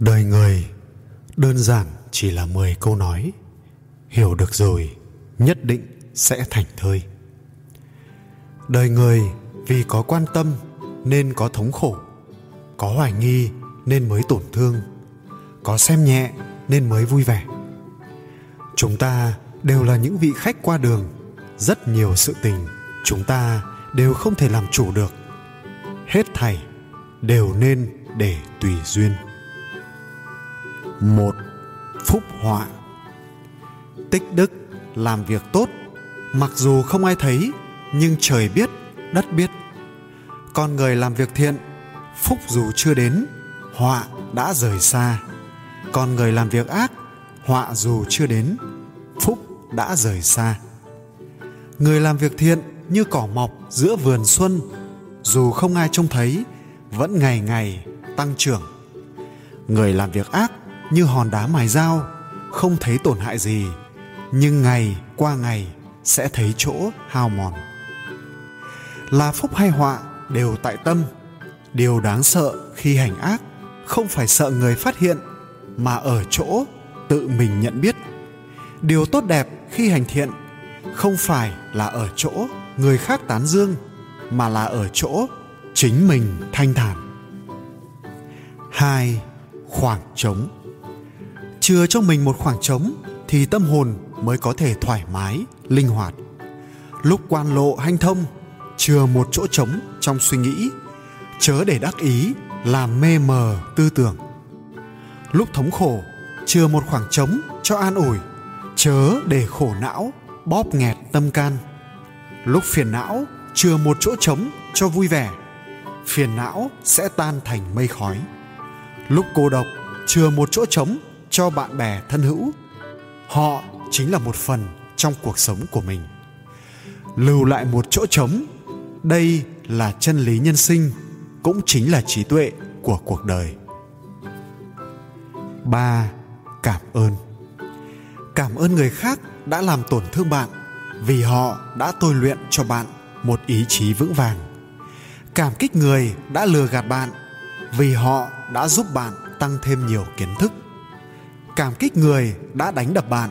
đời người đơn giản chỉ là 10 câu nói. Hiểu được rồi, nhất định sẽ thành thơi. Đời người vì có quan tâm nên có thống khổ, có hoài nghi nên mới tổn thương, có xem nhẹ nên mới vui vẻ. Chúng ta đều là những vị khách qua đường, rất nhiều sự tình chúng ta đều không thể làm chủ được. Hết thảy đều nên để tùy duyên một phúc họa. Tích đức làm việc tốt, mặc dù không ai thấy, nhưng trời biết, đất biết. Con người làm việc thiện, phúc dù chưa đến, họa đã rời xa. Con người làm việc ác, họa dù chưa đến, phúc đã rời xa. Người làm việc thiện như cỏ mọc giữa vườn xuân, dù không ai trông thấy, vẫn ngày ngày tăng trưởng. Người làm việc ác như hòn đá mài dao, không thấy tổn hại gì, nhưng ngày qua ngày sẽ thấy chỗ hao mòn. Là phúc hay họa đều tại tâm. Điều đáng sợ khi hành ác không phải sợ người phát hiện, mà ở chỗ tự mình nhận biết. Điều tốt đẹp khi hành thiện không phải là ở chỗ người khác tán dương, mà là ở chỗ chính mình thanh thản. Hai khoảng trống chừa cho mình một khoảng trống thì tâm hồn mới có thể thoải mái, linh hoạt. Lúc quan lộ hanh thông, chừa một chỗ trống trong suy nghĩ, chớ để đắc ý làm mê mờ tư tưởng. Lúc thống khổ, chừa một khoảng trống cho an ủi, chớ để khổ não bóp nghẹt tâm can. Lúc phiền não, chừa một chỗ trống cho vui vẻ, phiền não sẽ tan thành mây khói. Lúc cô độc, chừa một chỗ trống cho bạn bè thân hữu. Họ chính là một phần trong cuộc sống của mình. Lưu lại một chỗ trống, đây là chân lý nhân sinh, cũng chính là trí tuệ của cuộc đời. Ba, cảm ơn. Cảm ơn người khác đã làm tổn thương bạn vì họ đã tôi luyện cho bạn một ý chí vững vàng. Cảm kích người đã lừa gạt bạn vì họ đã giúp bạn tăng thêm nhiều kiến thức cảm kích người đã đánh đập bạn,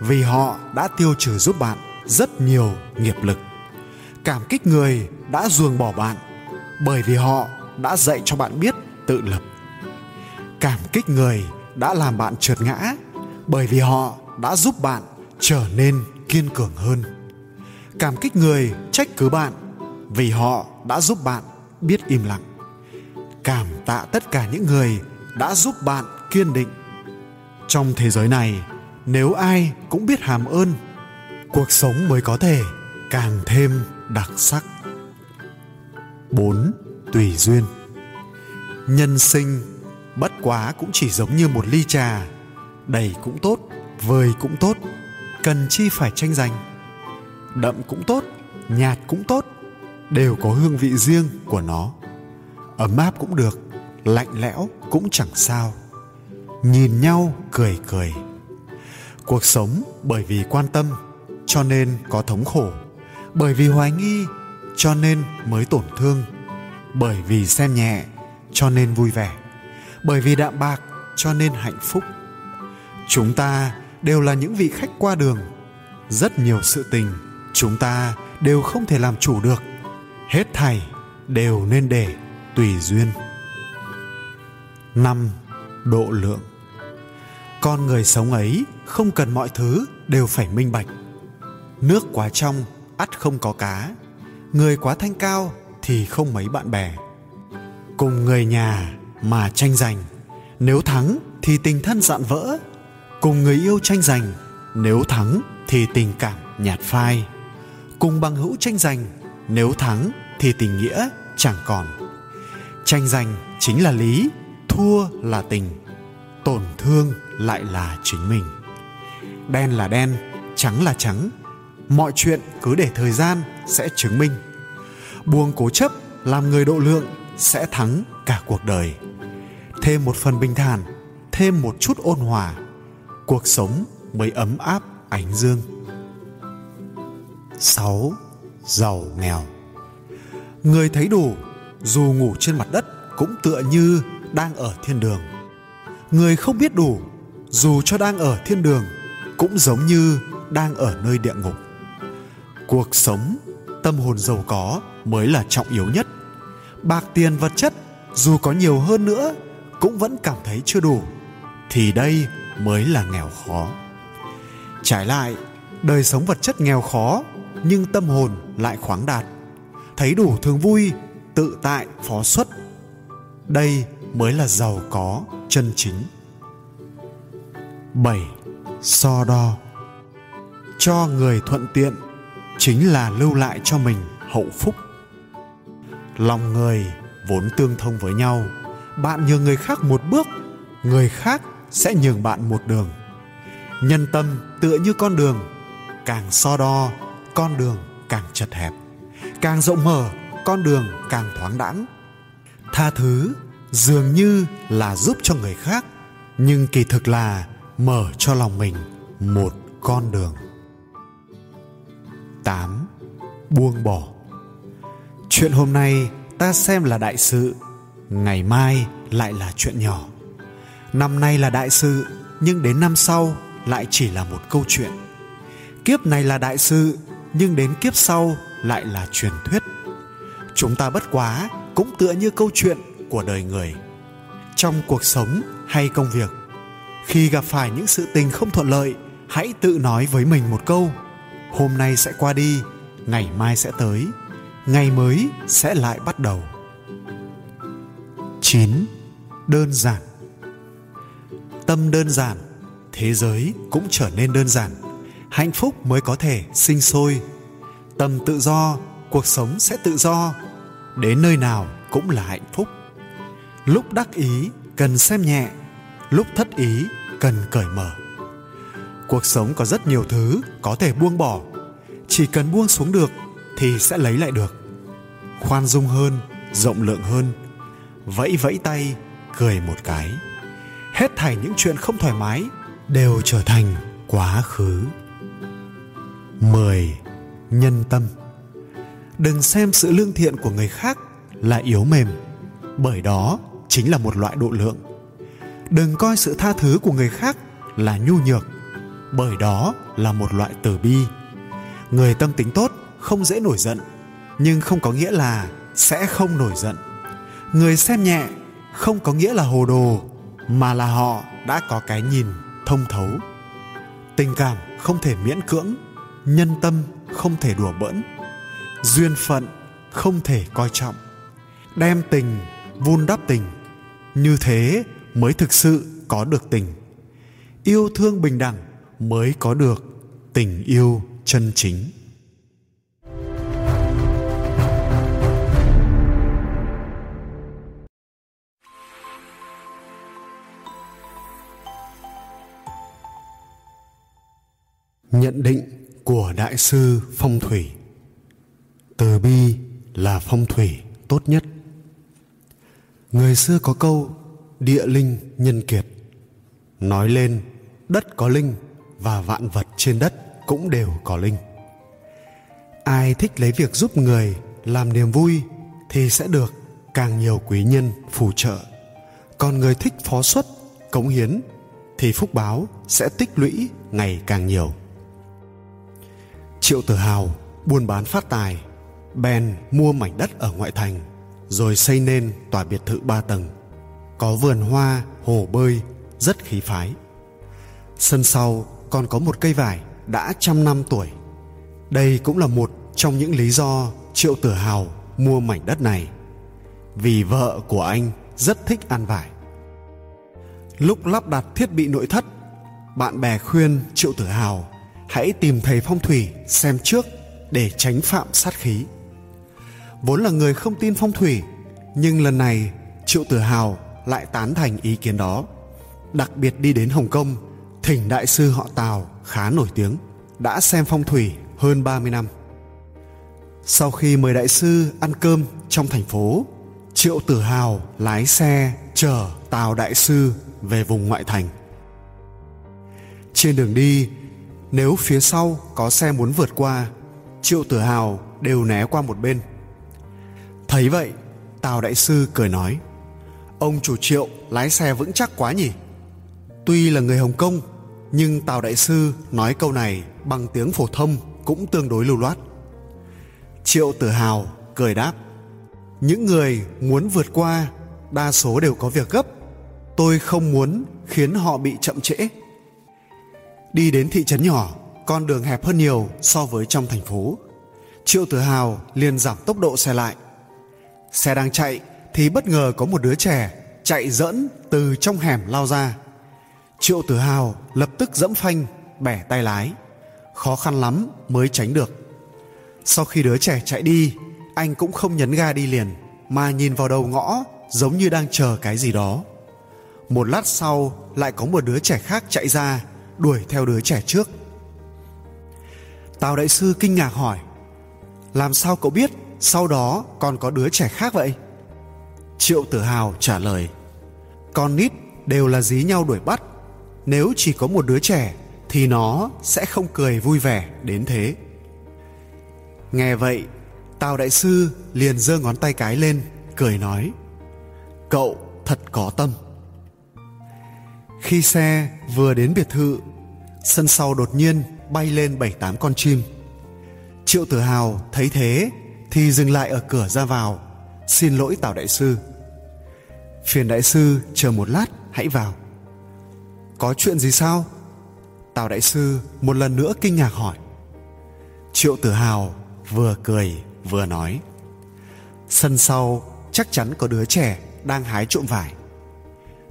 vì họ đã tiêu trừ giúp bạn rất nhiều nghiệp lực. Cảm kích người đã ruồng bỏ bạn, bởi vì họ đã dạy cho bạn biết tự lập. Cảm kích người đã làm bạn trượt ngã, bởi vì họ đã giúp bạn trở nên kiên cường hơn. Cảm kích người trách cứ bạn, vì họ đã giúp bạn biết im lặng. Cảm tạ tất cả những người đã giúp bạn kiên định trong thế giới này, nếu ai cũng biết hàm ơn, cuộc sống mới có thể càng thêm đặc sắc. 4. Tùy duyên. Nhân sinh, bất quá cũng chỉ giống như một ly trà, đầy cũng tốt vời cũng tốt, cần chi phải tranh giành. Đậm cũng tốt, nhạt cũng tốt, đều có hương vị riêng của nó. Ấm áp cũng được, lạnh lẽo cũng chẳng sao. Nhìn nhau cười cười. Cuộc sống bởi vì quan tâm cho nên có thống khổ, bởi vì hoài nghi cho nên mới tổn thương, bởi vì xem nhẹ cho nên vui vẻ, bởi vì đạm bạc cho nên hạnh phúc. Chúng ta đều là những vị khách qua đường. Rất nhiều sự tình chúng ta đều không thể làm chủ được. Hết thảy đều nên để tùy duyên. Năm, độ lượng con người sống ấy không cần mọi thứ đều phải minh bạch. Nước quá trong, ắt không có cá. Người quá thanh cao thì không mấy bạn bè. Cùng người nhà mà tranh giành. Nếu thắng thì tình thân dạn vỡ. Cùng người yêu tranh giành, nếu thắng thì tình cảm nhạt phai. Cùng bằng hữu tranh giành, nếu thắng thì tình nghĩa chẳng còn. Tranh giành chính là lý, thua là tình. Tổn thương lại là chính mình. Đen là đen, trắng là trắng. Mọi chuyện cứ để thời gian sẽ chứng minh. Buông cố chấp, làm người độ lượng sẽ thắng cả cuộc đời. Thêm một phần bình thản, thêm một chút ôn hòa, cuộc sống mới ấm áp, ánh dương. 6. Giàu nghèo. Người thấy đủ, dù ngủ trên mặt đất cũng tựa như đang ở thiên đường. Người không biết đủ dù cho đang ở thiên đường, cũng giống như đang ở nơi địa ngục. Cuộc sống, tâm hồn giàu có mới là trọng yếu nhất. Bạc tiền vật chất, dù có nhiều hơn nữa, cũng vẫn cảm thấy chưa đủ, thì đây mới là nghèo khó. Trái lại, đời sống vật chất nghèo khó, nhưng tâm hồn lại khoáng đạt. Thấy đủ thường vui, tự tại, phó xuất. Đây mới là giàu có chân chính. 7. So đo Cho người thuận tiện chính là lưu lại cho mình hậu phúc. Lòng người vốn tương thông với nhau, bạn nhường người khác một bước, người khác sẽ nhường bạn một đường. Nhân tâm tựa như con đường, càng so đo, con đường càng chật hẹp, càng rộng mở, con đường càng thoáng đãng. Tha thứ dường như là giúp cho người khác, nhưng kỳ thực là mở cho lòng mình một con đường. 8. Buông bỏ. Chuyện hôm nay ta xem là đại sự, Ngày mai lại là chuyện nhỏ. Năm nay là đại sự, Nhưng đến năm sau lại chỉ là một câu chuyện. Kiếp này là đại sự, Nhưng đến kiếp sau lại là truyền thuyết. Chúng ta bất quá cũng tựa như câu chuyện của đời người. Trong cuộc sống hay công việc khi gặp phải những sự tình không thuận lợi hãy tự nói với mình một câu hôm nay sẽ qua đi ngày mai sẽ tới ngày mới sẽ lại bắt đầu 9. Đơn giản Tâm đơn giản, thế giới cũng trở nên đơn giản. Hạnh phúc mới có thể sinh sôi. Tâm tự do, cuộc sống sẽ tự do. Đến nơi nào cũng là hạnh phúc. Lúc đắc ý cần xem nhẹ lúc thất ý, cần cởi mở. Cuộc sống có rất nhiều thứ có thể buông bỏ. Chỉ cần buông xuống được thì sẽ lấy lại được. Khoan dung hơn, rộng lượng hơn. Vẫy vẫy tay, cười một cái. Hết thảy những chuyện không thoải mái đều trở thành quá khứ. 10. Nhân tâm. Đừng xem sự lương thiện của người khác là yếu mềm, bởi đó chính là một loại độ lượng đừng coi sự tha thứ của người khác là nhu nhược, bởi đó là một loại từ bi. Người tâm tính tốt không dễ nổi giận, nhưng không có nghĩa là sẽ không nổi giận. Người xem nhẹ không có nghĩa là hồ đồ, mà là họ đã có cái nhìn thông thấu. Tình cảm không thể miễn cưỡng, nhân tâm không thể đùa bỡn, duyên phận không thể coi trọng. Đem tình, vun đắp tình, như thế mới thực sự có được tình. Yêu thương bình đẳng mới có được tình yêu chân chính. Nhận định của đại sư phong thủy. Từ bi là phong thủy tốt nhất. Người xưa có câu địa linh nhân kiệt. Nói lên, đất có linh và vạn vật trên đất cũng đều có linh. Ai thích lấy việc giúp người, làm niềm vui thì sẽ được càng nhiều quý nhân phù trợ. Còn người thích phó xuất, cống hiến thì phúc báo sẽ tích lũy ngày càng nhiều. Triệu tử hào buôn bán phát tài, bèn mua mảnh đất ở ngoại thành, rồi xây nên tòa biệt thự ba tầng có vườn hoa, hồ bơi, rất khí phái. Sân sau còn có một cây vải đã trăm năm tuổi. Đây cũng là một trong những lý do triệu tử hào mua mảnh đất này. Vì vợ của anh rất thích ăn vải. Lúc lắp đặt thiết bị nội thất, bạn bè khuyên triệu tử hào hãy tìm thầy phong thủy xem trước để tránh phạm sát khí. Vốn là người không tin phong thủy, nhưng lần này triệu tử hào lại tán thành ý kiến đó. Đặc biệt đi đến Hồng Kông, thỉnh đại sư họ Tào khá nổi tiếng, đã xem phong thủy hơn 30 năm. Sau khi mời đại sư ăn cơm trong thành phố, triệu tử hào lái xe chở tào đại sư về vùng ngoại thành. Trên đường đi, nếu phía sau có xe muốn vượt qua, triệu tử hào đều né qua một bên. Thấy vậy, tào đại sư cười nói Ông chủ triệu lái xe vững chắc quá nhỉ? Tuy là người Hồng Kông, nhưng Tào Đại Sư nói câu này bằng tiếng phổ thông cũng tương đối lưu loát. Triệu tự hào cười đáp Những người muốn vượt qua đa số đều có việc gấp. Tôi không muốn khiến họ bị chậm trễ. Đi đến thị trấn nhỏ Con đường hẹp hơn nhiều so với trong thành phố. Triệu tự hào liền giảm tốc độ xe lại. Xe đang chạy thì bất ngờ có một đứa trẻ chạy dẫn từ trong hẻm lao ra. Triệu tử hào lập tức dẫm phanh, bẻ tay lái. Khó khăn lắm mới tránh được. Sau khi đứa trẻ chạy đi, anh cũng không nhấn ga đi liền, mà nhìn vào đầu ngõ giống như đang chờ cái gì đó. Một lát sau, lại có một đứa trẻ khác chạy ra, đuổi theo đứa trẻ trước. Tào đại sư kinh ngạc hỏi, làm sao cậu biết sau đó còn có đứa trẻ khác vậy? Triệu tử hào trả lời, con nít đều là dí nhau đuổi bắt. Nếu chỉ có một đứa trẻ thì nó sẽ không cười vui vẻ đến thế. Nghe vậy, tào đại sư liền giơ ngón tay cái lên, cười nói, cậu thật có tâm. Khi xe vừa đến biệt thự, sân sau đột nhiên bay lên bảy tám con chim. Triệu tử hào thấy thế thì dừng lại ở cửa ra vào. Xin lỗi tào đại sư phiền đại sư chờ một lát, hãy vào. Có chuyện gì sao? Tào đại sư một lần nữa kinh ngạc hỏi. Triệu tử hào vừa cười vừa nói. Sân sau chắc chắn có đứa trẻ đang hái trộm vải.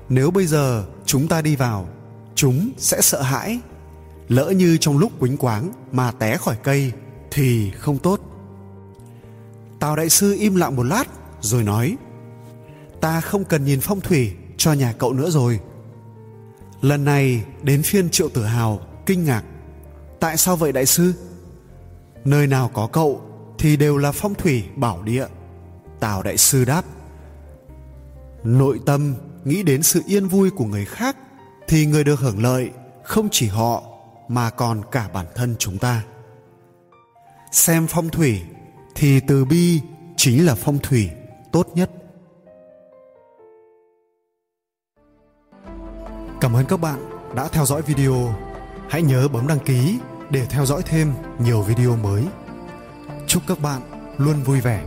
Nếu bây giờ chúng ta đi vào, chúng sẽ sợ hãi. Lỡ như trong lúc quýnh quáng mà té khỏi cây thì không tốt. Tào đại sư im lặng một lát rồi nói ta không cần nhìn phong thủy cho nhà cậu nữa rồi. Lần này đến phiên triệu tử hào, kinh ngạc. Tại sao vậy đại sư? Nơi nào có cậu thì đều là phong thủy bảo địa. Tào đại sư đáp, nội tâm nghĩ đến sự yên vui của người khác thì người được hưởng lợi, không chỉ họ mà còn cả bản thân chúng ta. Xem phong thủy thì từ bi chính là phong thủy tốt nhất. Cảm ơn các bạn đã theo dõi video. Hãy nhớ bấm đăng ký để theo dõi thêm nhiều video mới. Chúc các bạn luôn vui vẻ